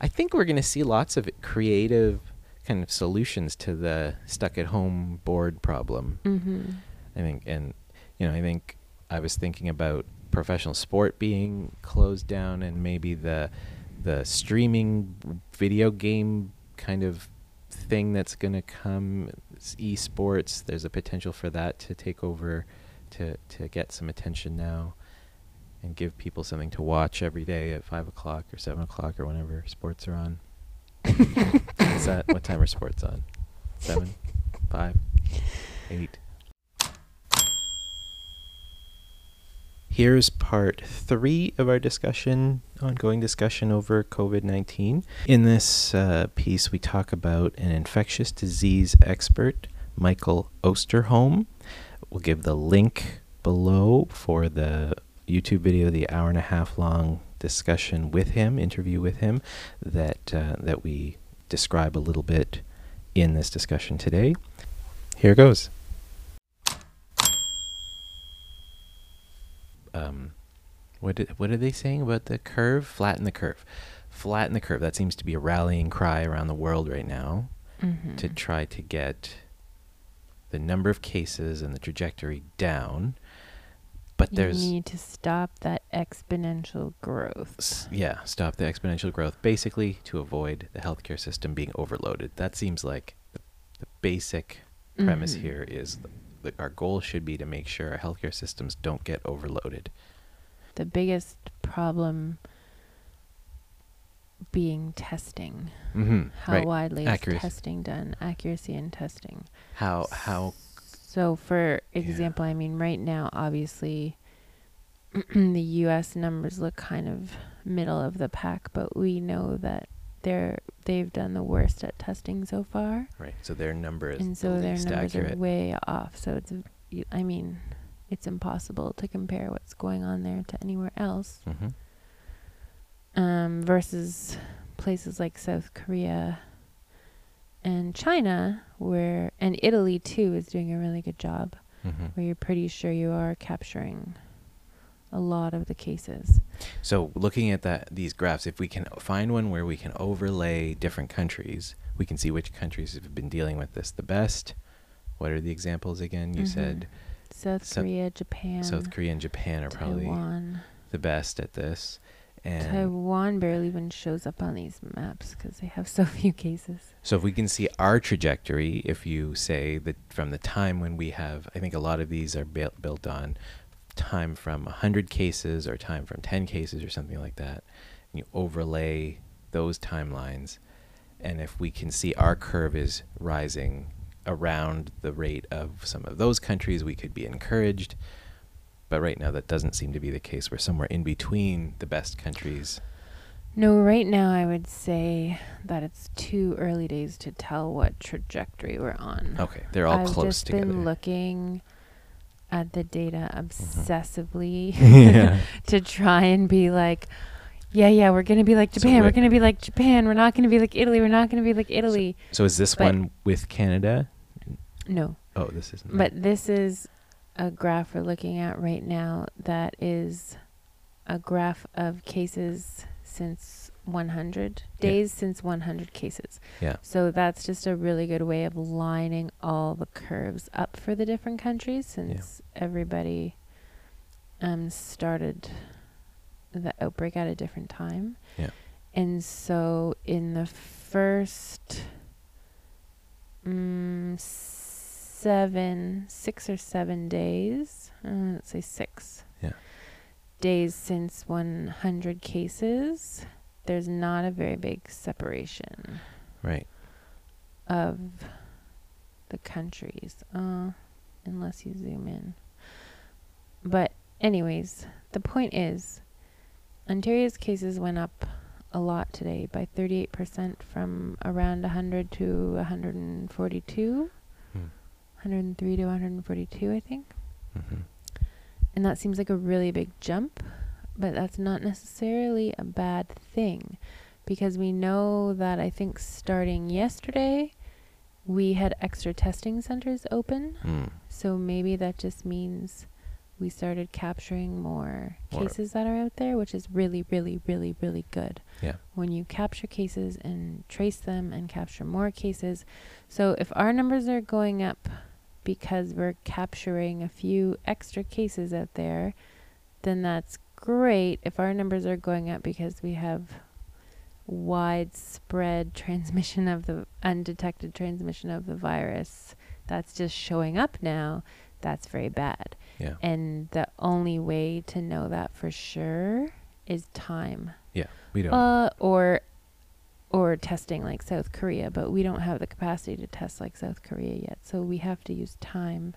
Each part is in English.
I think we're going to see lots of creative kind of solutions to the stuck at home bored problem. Mm-hmm. I think, and you know, I think I was thinking about professional sport being closed down, and maybe the the streaming video game kind of thing that's going to come, it's esports. There's a potential for that to take over, to to get some attention now, and give people something to watch every day at five o'clock or seven o'clock or whenever sports are on. Is that what time are sports on? Seven, five, eight. Here's part three of our discussion, ongoing discussion over COVID 19. In this uh, piece, we talk about an infectious disease expert, Michael Osterholm. We'll give the link below for the YouTube video, the hour and a half long discussion with him, interview with him, that, uh, that we describe a little bit in this discussion today. Here goes. um, what did, what are they saying about the curve? Flatten the curve. Flatten the curve. That seems to be a rallying cry around the world right now Mm-hmm. to try to get the number of cases and the trajectory down. But you there's need to stop that exponential growth. s- yeah, stop the exponential growth basically to avoid the healthcare system being overloaded. That seems like the, the basic premise Mhm. here is that our goal should be to make sure our healthcare systems don't get overloaded. The biggest problem being testing. Mm-hmm. How right. widely Accuracy. is testing done? Accuracy in testing. How how So, for Yeah. example, I mean, right now, obviously, the U.S. numbers look kind of middle of the pack, but we know that they're they've done the worst at testing so far, right? So their number is and the so their least numbers accurate. are way off. So it's, I mean, it's impossible to compare what's going on there to anywhere else. hmm um, versus places like South Korea and China, where and Italy too is doing a really good job, hmm where you're pretty sure you are capturing a lot of the cases. So looking at that these graphs, if we can find one where we can overlay different countries, we can see which countries have been dealing with this the best. What are the examples again? You Mhm. said South South- Korea, Japan, South Korea and Japan are probably the best at this. And Taiwan barely even shows up on these maps because they have so few cases. So if we can see our trajectory, if you say that from the time when we have, I think a lot of these are built built on time from 100 cases or time from 10 cases or something like that, and you overlay those timelines, and if we can see our curve is rising around the rate of some of those countries, we could be encouraged. But right now, that doesn't seem to be the case. We're somewhere in between the best countries. No, right now I would say that it's too early days to tell what trajectory we're on. Okay, they're all I've close just together. been looking at the data obsessively mm-hmm. yeah. to try and be like, yeah, yeah, we're gonna be like So Japan. we're gonna be like Japan. We're not gonna be like Italy. We're not gonna be like Italy. So is this But- one with Canada? no, Oh, this isn't. but this is a graph we're looking at right now. That is a graph of cases since 100 Yeah. days since 100 cases. yeah. So that's just a really good way of lining all the curves up for the different countries since everybody um, started the outbreak at a different time. Yeah. And so in the first mm, seven, six or seven days, uh, let's say six Yeah. days since 100 cases, there's not a very big separation Right. of the countries, uh, unless you zoom in. But, anyways, the point is Ontario's cases went up a lot today by 38% from around 100 to 142, Hmm. 103 to 142, I think. hmm And that seems like a really big jump, but that's not necessarily a bad thing because we know that I think starting yesterday, we had extra testing centers open. Mm. So maybe that just means we started capturing more More. cases that are out there, which is really, really, really, really good. Yeah. When you capture cases and trace them and capture more cases. So if our numbers are going up because we're capturing a few extra cases out there, then that's great. If our numbers are going up because we have widespread transmission of the undetected transmission of the virus that's just showing up now, that's very bad. Yeah. And the only way to know that for sure is time. Yeah. We don't. Uh, or or testing like South Korea, but we don't have the capacity to test like South Korea yet. So we have to use time.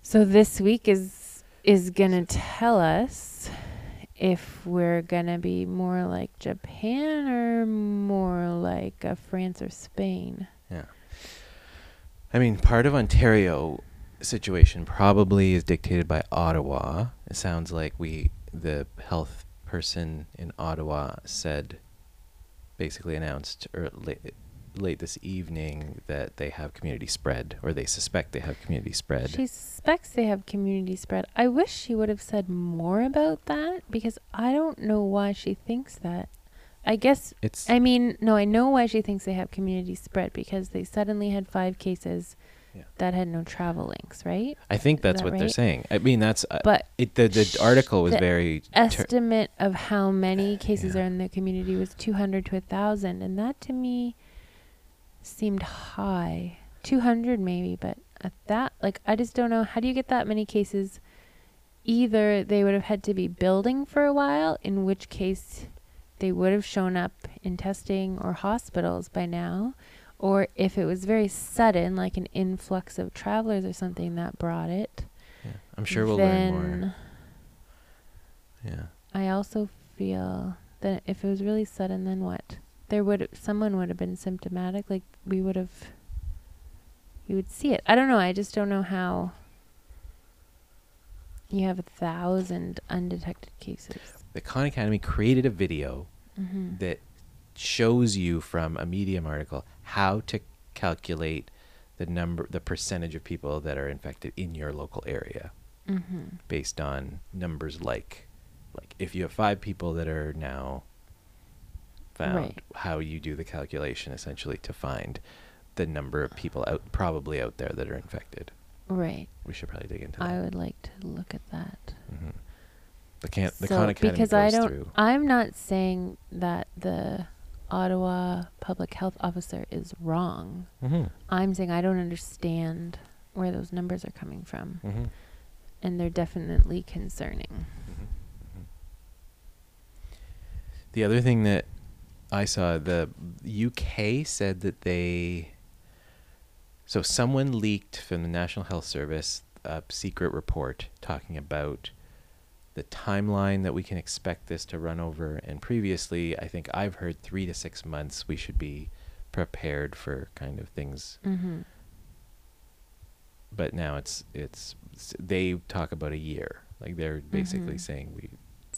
So this week is is going to tell us if we're going to be more like Japan or more like a France or Spain. Yeah. I mean, part of Ontario situation probably is dictated by Ottawa. It sounds like we, the health person in Ottawa, said, basically announced er, or late, late this evening that they have community spread, or they suspect they have community spread. She suspects they have community spread. I wish she would have said more about that because I don't know why she thinks that. I guess it's I mean, no, I know why she thinks they have community spread because they suddenly had five cases Yeah. that had no travel links, right? I think that's that what they're saying. I mean, that's uh, But it. The the article was the very ter- estimate of how many cases Yeah. are in the community was 200 to 1,000, and that to me seemed high. 200 maybe, but at that, like, I just don't know. How do you get that many cases? Either they would have had to be building for a while, in which case they would have shown up in testing or hospitals by now, or if it was very sudden, like an influx of travelers or something that brought it. yeah, I'm sure we'll learn more. Yeah. I also feel that if it was really sudden, then what? There would someone would have been symptomatic. Like we would have, we would see it. I don't know. I just don't know how. You have a thousand undetected cases. The Khan Academy created a video Mm-hmm. that shows you from a Medium article how to calculate the number, the percentage of people that are infected in your local area Mm-hmm. based on numbers like, like if you have five people that are now found, Right. how you do the calculation essentially to find the number of people out, probably out there that are infected. Right. We should probably dig into that. I would like to look at that. hmm The can the Khan Academy because I don't, through. I'm not saying that the Ottawa public health officer is wrong. Mm-hmm. I'm saying I don't understand where those numbers are coming from, Mm-hmm. and they're definitely concerning. The other thing that I saw, the UK said that they. So someone leaked from the National Health Service a secret report talking about the timeline that we can expect this to run over. And previously, I think I've heard three to six months we should be prepared for kind of things. Mm-hmm. But now it's it's they talk about a year. Like they're basically Mhm. saying we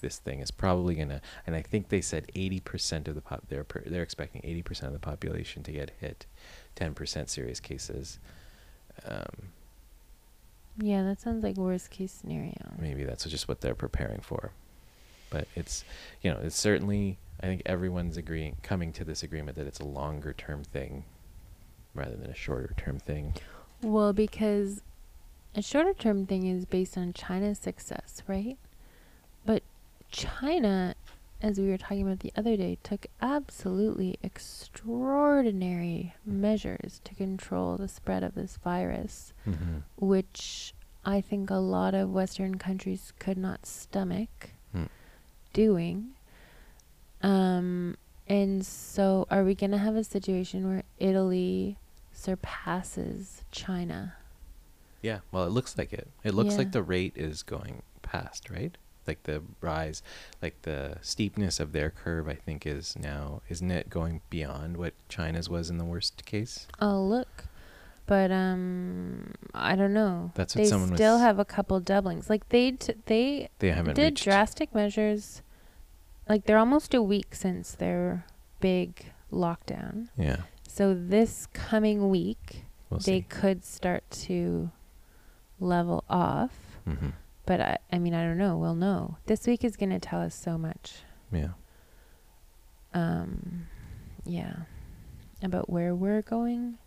this thing is probably gonna. And I think they said eighty percent of the pop. They're per, they're expecting eighty percent of the population to get hit, ten percent serious cases. Um, Yeah, that sounds like worst case scenario. maybe that's just what they're preparing for. But it's you know it's certainly I think everyone's agreeing coming to this agreement that it's a longer term thing rather than a shorter term thing. Well, because a shorter term thing is based on China's success, right? But China, as we were talking about the other day, took absolutely extraordinary measures to control the spread of this virus, Mm-hmm. which I think a lot of Western countries could not stomach Hmm. doing. Um, and so, are we going to have a situation where Italy surpasses China? Yeah, well, it looks like it. It looks Yeah. like the rate is going past, right? Like the rise, like the steepness of their curve, I think is now, isn't it going beyond what China's was in the worst case? I'll look. But um, I don't know. That's what they someone was- still have a couple doublings. Like they t- they They haven't did reached. drastic measures. Like they're almost a week since their big lockdown. yeah, So this coming week, we'll they see. could start to level off. hmm But I, I mean, I don't know. We'll know. This week is going to tell us so much. Yeah. Um, yeah, about where we're going,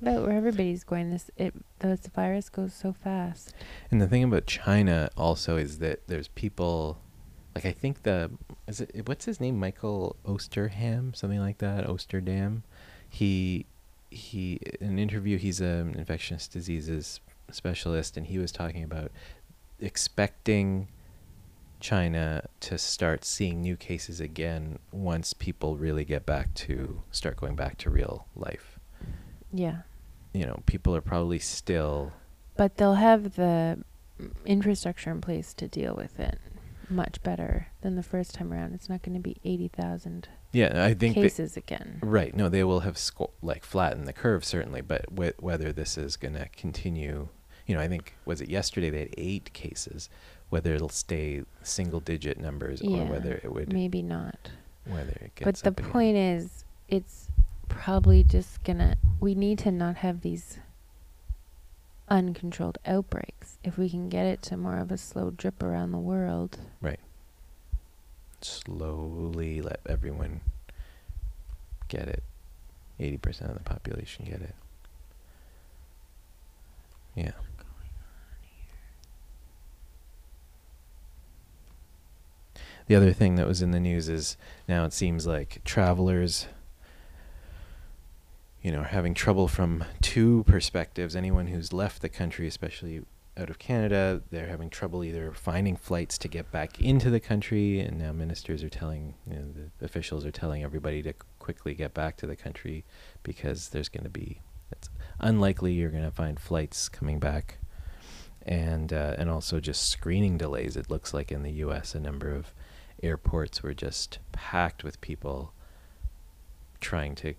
about where everybody's going. This it this virus goes so fast. And the thing about China also is that there's people, like I think the is it what's his name Michael Osterham something like that Osterdam, he he in an interview he's an infectious diseases specialist and he was talking about expecting China to start seeing new cases again once people really get back to start going back to real life. Yeah, You know, people are probably still but they'll have the infrastructure in place to deal with it much better than the first time around. It's not going to be eighty thousand yeah, I think they- cases again. Right. No, they will have sco- like flattened the curve certainly, but wh- whether this is going to continue, you know, I think was it yesterday they had eight cases. Whether it'll stay single digit numbers Yeah, or whether it would Maybe not. whether it But gets. the up again. point is, it's probably just gonna. We need to not have these uncontrolled outbreaks. If we can get it to more of a slow drip around the world, Right. slowly let everyone get it. Eighty percent of the population get it. Yeah. The other thing that was in the news is now it seems like travelers, you know, are having trouble from two perspectives. Anyone who's left the country, especially out of Canada, they're having trouble either finding flights to get back into the country, and now ministers are telling, you know, the officials are telling everybody to quickly get back to the country because there's going to be, it's unlikely you're going to find flights coming back, and uh, and also just screening delays. It looks like in the U.S. a number of airports were just packed with people trying to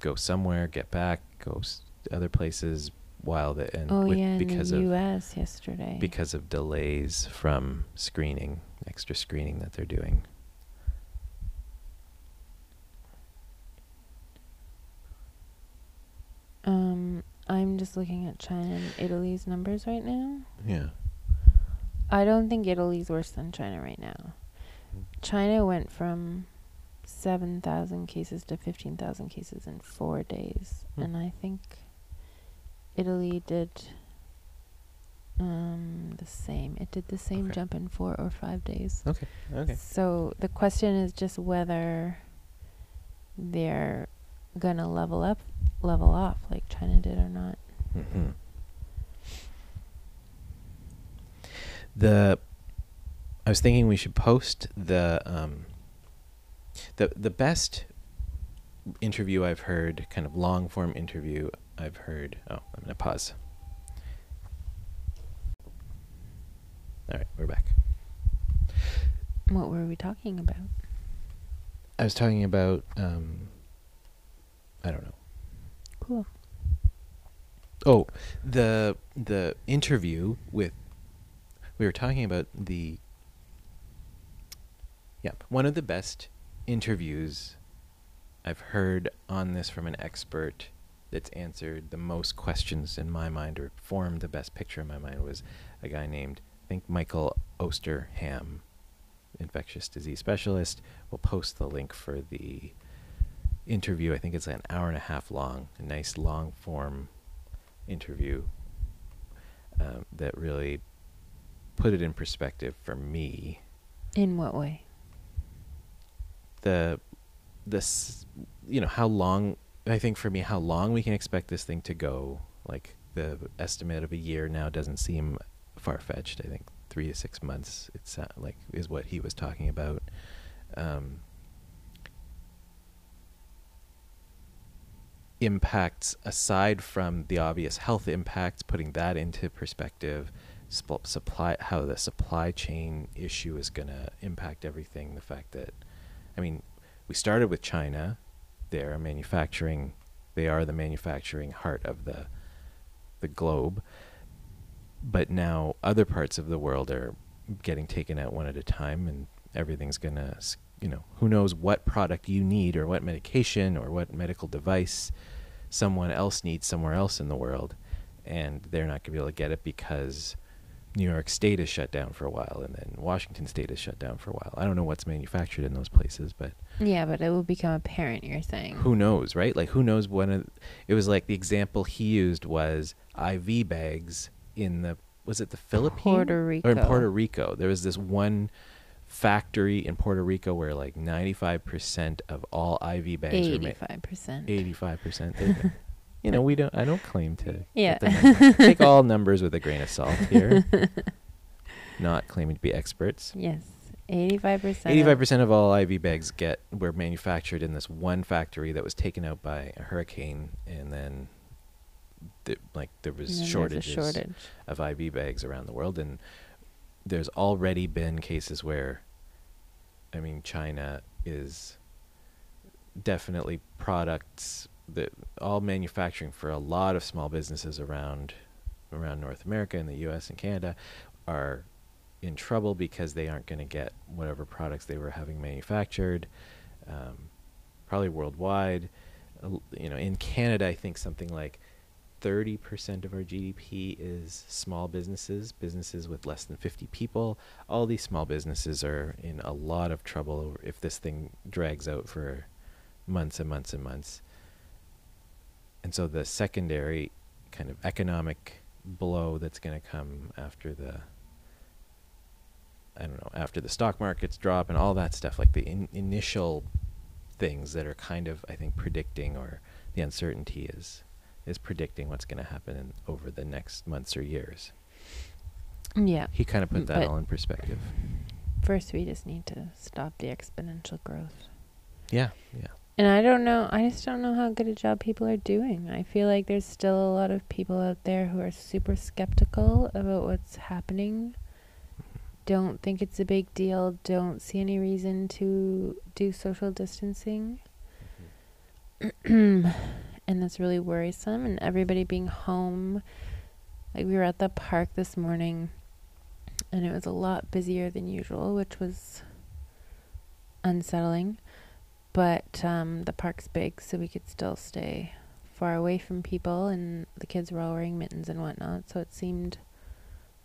go somewhere, get back, go s- other places while the and oh with- yeah, in because the of U.S. yesterday. because of delays from screening, extra screening that they're doing. um, I'm just looking at China and Italy's numbers right now. Yeah. I don't think Italy's worse than China right now. China went from 7,000 cases to 15,000 cases in four days. Hmm. And I think Italy did um, the same. It did the same Okay. jump in four or five days. Okay. Okay. So the question is just whether they're going to level up, level off like China did or not. hmm The I was thinking we should post the um, the the best interview I've heard, kind of long form interview I've heard. Oh, I'm gonna pause. All right, we're back. What were we talking about? I was talking about um, I don't know. Cool. Oh, the the interview with we were talking about the yeah one of the best interviews I've heard on this from an expert that's answered the most questions in my mind or formed the best picture in my mind was a guy named I think Michael Osterham, infectious disease specialist. We'll post the link for the interview. I think it's like an hour and a half long, a nice long form interview um, that really put it in perspective for me. In what way? The this you know how long I think for me how long we can expect this thing to go. Like the estimate of a year now doesn't seem far fetched. I think three to six months. It's like is what he was talking about. Um, impacts aside from the obvious health impacts, putting that into perspective, sp- supply how the supply chain issue is going to impact everything. The fact that, I mean, we started with China, they're manufacturing, they are the manufacturing heart of the the globe, but now other parts of the world are getting taken out one at a time, and everything's to, you know, who knows what product you need or what medication or what medical device someone else needs somewhere else in the world, and they're not to be able to get it because New York State is shut down for a while, and then Washington State is shut down for a while. I don't know what's manufactured in those places, but Yeah, but it will become apparent. You're saying. who knows, right? Like who knows when it, it was like the example he used was IV bags in the was it the Philippines Puerto or in Puerto Rico. There was this one factory in Puerto Rico where like 95% of all IV bags were made Eighty-five percent. 85%. you know, we don't I don't claim to Yeah. get the numbers. take all numbers with a grain of salt here. Not claiming to be experts. Yes, eighty-five percent. Eighty-five percent of all IV bags get were manufactured in this one factory that was taken out by a hurricane, and then, th- like there was shortages shortage. of IV bags around the world, and there's already been cases where, I mean, China is definitely products that all manufacturing for a lot of small businesses around around North America and the U.S. and Canada are in trouble because they aren't going to get whatever products they were having manufactured, um, probably worldwide. You know, in Canada, I think something like 30% of our GDP is small businesses, businesses with less than 50 people. All these small businesses are in a lot of trouble if this thing drags out for months and months and months. And so the secondary kind of economic blow that's going to come after the I don't know, after the stock markets drop and all that stuff, like the in- initial things that are kind of, I think, predicting or the uncertainty is is predicting what's going to happen in, over the next months or years. Yeah. He kind of put that all in perspective. First, we just need to stop the exponential growth. Yeah, yeah. And I don't know. I just don't know how good a job people are doing. I feel like there's still a lot of people out there who are super skeptical about what's happening. Don't think it's a big deal. Don't see any reason to do social distancing. and that's really worrisome. And everybody being home. Like, we were at the park this morning, and it was a lot busier than usual, which was unsettling but um, the park's big, so we could still stay far away from people, and the kids were all wearing mittens and whatnot, so it seemed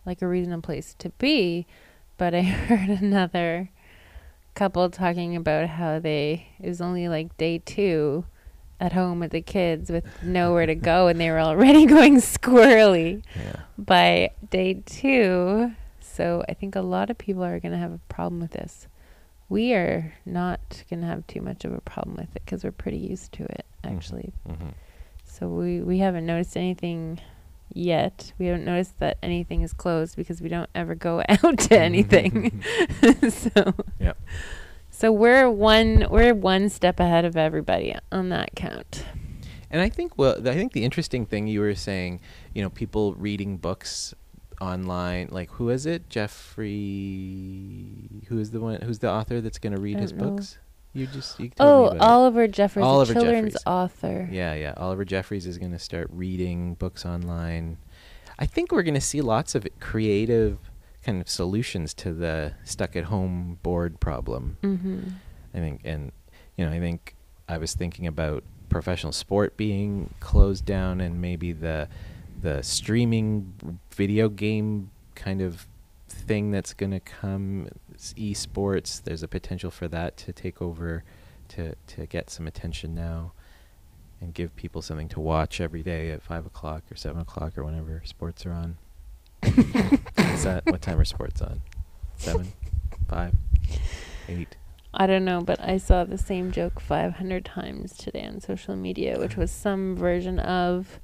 like a reasonable place to be. But I heard another couple talking about how they it was only like day two at home with the kids with nowhere to go, and they were already going squirrely Yeah. by day two. So I think a lot of people are going to have a problem with this. We are not going to have too much of a problem with it because we're pretty used to it, Mhm. actually. Mm-hmm. So we, we haven't noticed anything yet. We haven't noticed that anything is closed because we don't ever go out to anything. so Yep. so we're one we're one step ahead of everybody on that count. And I think well, I think the interesting thing you were saying, you know, people reading books online, like who is it? Jeffrey. Who is the one? Who's the author that's going to read his know. books? You just you Oh. Oliver Jeffers, Oliver a children's Jeffries. author. Yeah, yeah. Oliver Jeffries is going to start reading books online. I think we're going to see lots of creative kind of solutions to the stuck at home bored problem. Mm-hmm. I think, and you know, I think I was thinking about professional sport being closed down, and maybe the the streaming video game kind of thing that's going to come, s- esports. There's a potential for that to take over, to to get some attention now, and give people something to watch every day at five o'clock or seven o'clock or whenever sports are on. Is that what time are sports on? Seven, five, eight. I don't know, but I saw the same joke 500 times today on social media, which uh-huh. was some version of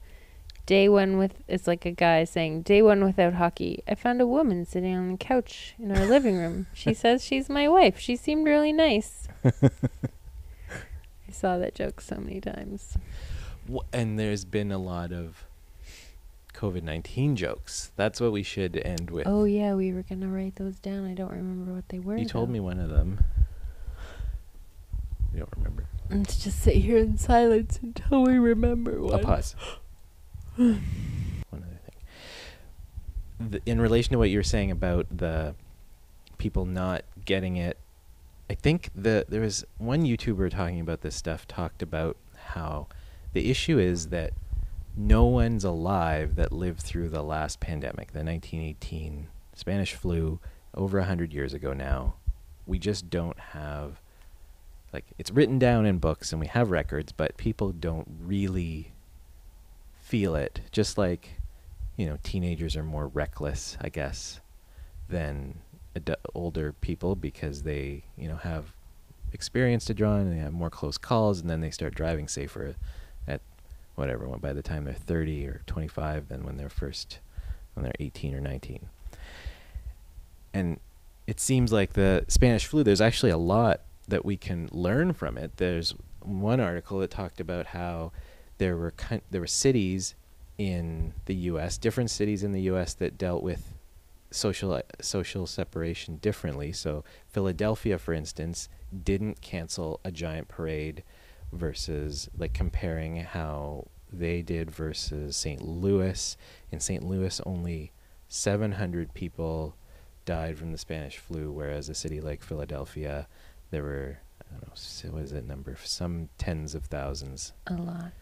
day one with it's like a guy saying day one without hockey. I found a woman sitting on the couch in our living room. She says she's my wife. She seemed really nice. I saw that joke so many times. And there's been a lot of COVID nineteen jokes. That's what we should end with. Oh yeah, we were gonna write those down. I don't remember what they were. you told though. me one of them. You don't remember. Let's just sit here in silence until we remember one. pause. one other thing. The, in relation to what you were saying about the people not getting it, I think the there was one YouTuber talking about this stuff talked about how the issue is that no one's alive that lived through the last pandemic, the 1918 Spanish flu over a hundred years ago now. We just don't have like it's written down in books and we have records, but people don't really feel it. Just like you know, teenagers are more reckless, I guess, than adu- older people because they you know have experience to draw on and they have more close calls, and then they start driving safer at whatever by the time they're 30 or 25 than when they're first when they're 18 or 19 and it seems like the spanish flu there's actually a lot that we can learn from it there's one article that talked about how there were there were cities in the US different cities in the US that dealt with social social separation differently so Philadelphia for instance didn't cancel a giant parade versus like comparing how they did versus St. Louis. In St. Louis, only 700 people died from the Spanish flu, whereas a city like Philadelphia, there were, I don't know, what is it number? Some tens of thousands. A lot.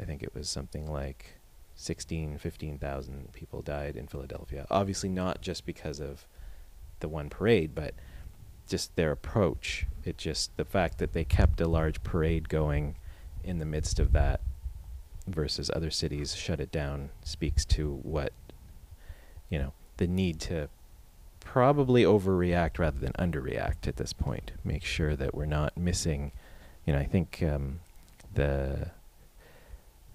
I think it was something like 16, 15,000 people died in Philadelphia. Obviously, not just because of the one parade, but just their approach. It just, the fact that they kept a large parade going in the midst of that versus other cities shut it down speaks to what, you know, the need to probably overreact rather than underreact at this point. Make sure that we're not missing, you know, I think um, the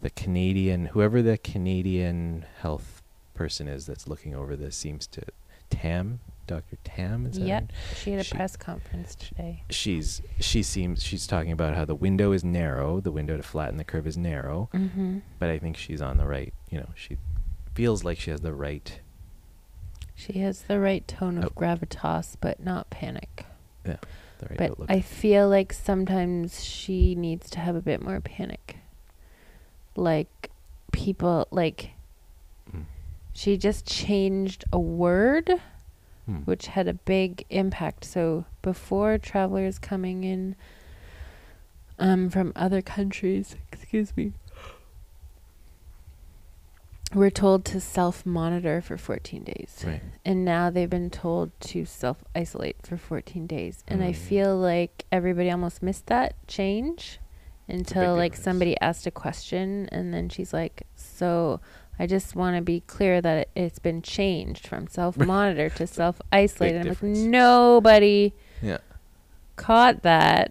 the Canadian, whoever the Canadian health person is that's looking over this seems to Tam, Dr. Tam, is Yep. She had a She- press conference today. She's she seems she's talking about how the window is narrow, the window to flatten the curve is narrow, Mm-hmm. but I think she's on the right, you know, she feels like she has the right She has the right tone of Oh. gravitas, but not panic. the right but. I feel like sometimes she needs to have a bit more panic. Like people like Mm. she just changed a word Hmm. which had a big impact. So before travelers coming in um, from other countries, excuse me, we're told to self monitor for 14 days. Right. And now they've been told to self isolate for 14 days. And I Mm. feel like everybody almost missed that change until like somebody asked a question and then she's like, "So I just want to be clear that it, it's been changed from self monitor to self isolate." Big And I'm like, "Nobody Yeah. caught that."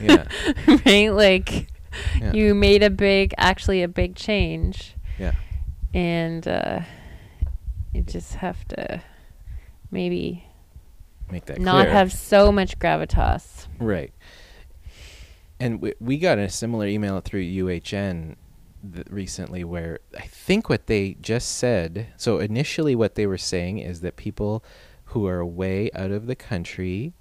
Yeah. right? Like Yeah. you made a big actually a big change Yeah. and uh you just have to maybe Make that not clear. have so much gravitas. Right. And we, we got a similar email through UHN th- recently where I think what they just said. So initially, what they were saying is that people who are away out of the country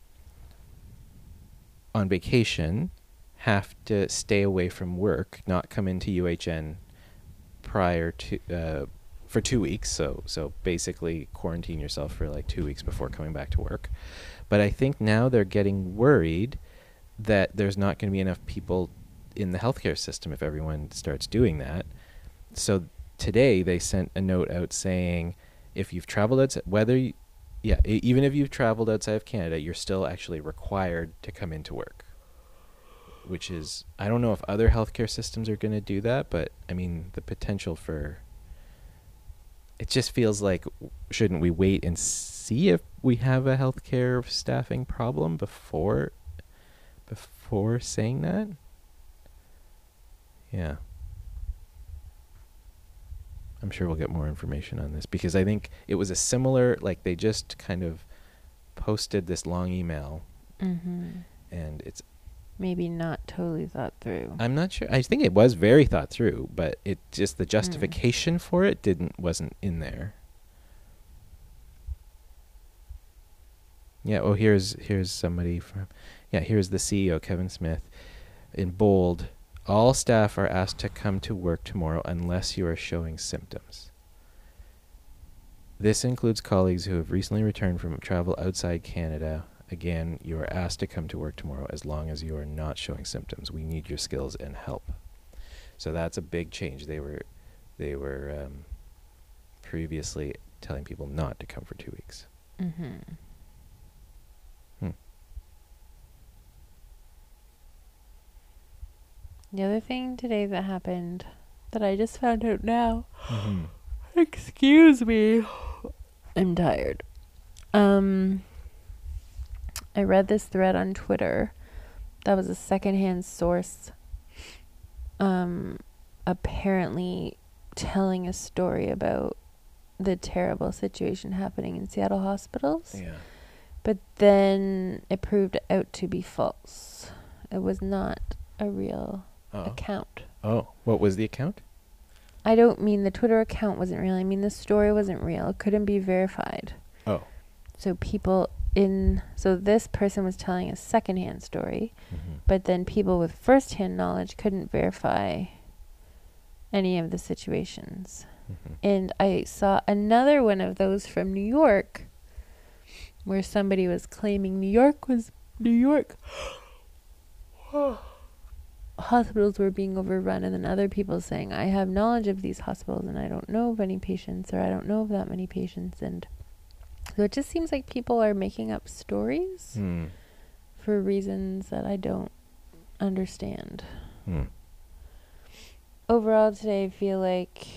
on vacation have to stay away from work, not come into UHN prior to uh, for two weeks. So so basically quarantine yourself for like two weeks before coming back to work. But I think now they're getting worried that there's not going to be enough people in the healthcare system if everyone starts doing that. So today they sent a note out saying if you've traveled outside, whether you, yeah, even if you've traveled outside of Canada, you're still actually required to come into work. Which is, I don't know if other healthcare systems are going to do that, but I mean, the potential for it just feels like shouldn't we wait and see if we have a healthcare staffing problem before before saying that? Yeah. I'm sure we'll get more information on this because I think it was a similar like they just kind of posted this long email Mm-hmm. and it's Maybe not totally thought through. I'm not sure I think it was very thought through but it just the justification for it didn't wasn't in there. Yeah, oh here's here's somebody from yeah, here's the CEO Kevin Smith in bold all staff are asked to come to work tomorrow unless you are showing symptoms. This includes colleagues who have recently returned from travel outside Canada. Again, you are asked to come to work tomorrow as long as you are not showing symptoms. We need your skills and help. So that's a big change. They were, they were um, previously telling people not to come for two weeks. Mm-hmm. The other thing today that happened that I just found out now. Mm-hmm. Excuse me. I'm tired. Um I read this thread on Twitter. That was a secondhand source um apparently telling a story about the terrible situation happening in Seattle hospitals. Yeah. But then it proved out to be false. It was not a real Oh. account. Oh, what was the account? I don't mean the Twitter account wasn't real. I mean the story wasn't real. It couldn't be verified. Oh. So people in so this person was telling a secondhand story, Mm-hmm. but then people with firsthand knowledge couldn't verify any of the situations. Mm-hmm. And I saw another one of those from New York where somebody was claiming New York was New York hospitals were being overrun and then other people saying I have knowledge of these hospitals and I don't know of any patients or I don't know of that many patients and so it just seems like people are making up stories Hmm. for reasons that I don't understand. Hmm. overall today I feel like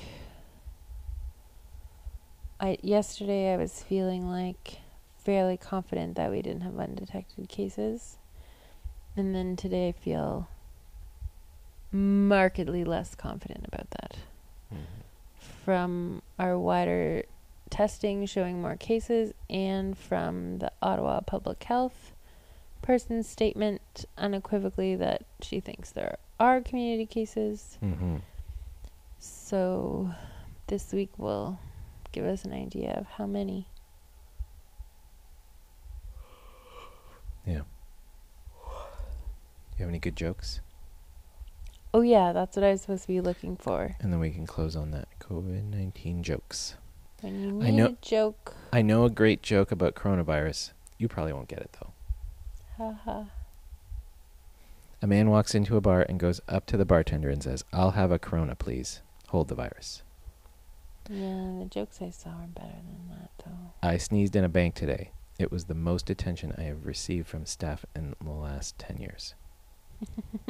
I yesterday I was feeling like fairly confident that we didn't have undetected cases. And then today I feel markedly less confident about that. Mhm. From our wider testing showing more cases and from the Ottawa Public Health person's statement unequivocally that she thinks there are community cases. Mhm. So this week will give us an idea of how many. Yeah. You have any good jokes? Oh yeah, that's what I was supposed to be looking for. And then we can close on that. COVID 19 jokes. When you I know- a joke, I know a great joke about coronavirus. You probably won't get it though. haha. A man walks into a bar and goes up to the bartender and says, I'll have a corona, please. Hold the virus. Yeah, the jokes I saw are better than that though. I sneezed in a bank today. It was the most attention I have received from staff in the last 10 years.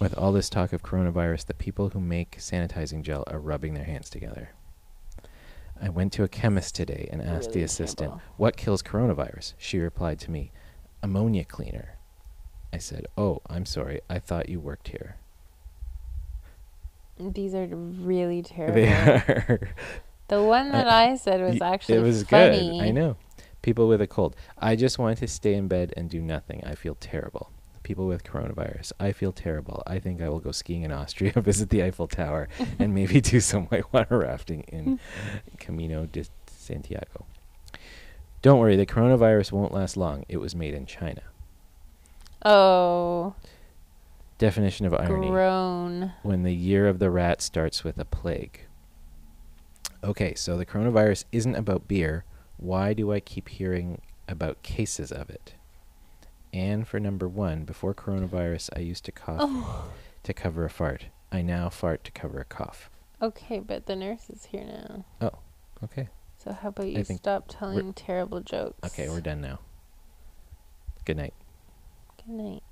With all this talk of coronavirus, the people who make sanitizing gel are rubbing their hands together. I went to a chemist today and asked the assistant, terrible. What kills coronavirus? She replied to me, Ammonia cleaner. I said, Oh, I'm sorry. I thought you worked here. These are really terrible. They are. The one that I- I said was actually it was funny. good. I know. People with a cold. I just want to stay in bed and do nothing. I feel terrible. People with coronavirus. I feel terrible. I think I will go skiing in Austria, visit the Eiffel Tower, and maybe do some whitewater rafting in Camino de Santiago. Don't worry, the coronavirus won't last long. It was made in China. Oh, Definition of irony. groan. when the year of the rat starts with a plague. Okay, so the coronavirus isn't about beer. Why do I keep hearing about cases of it? And for number one, before coronavirus, I used to cough Oh, to cover a fart. I now fart to cover a cough. okay, but the nurse is here now. Oh, okay. So how about you stop telling terrible jokes? Okay, we're done now. Good night. Good night.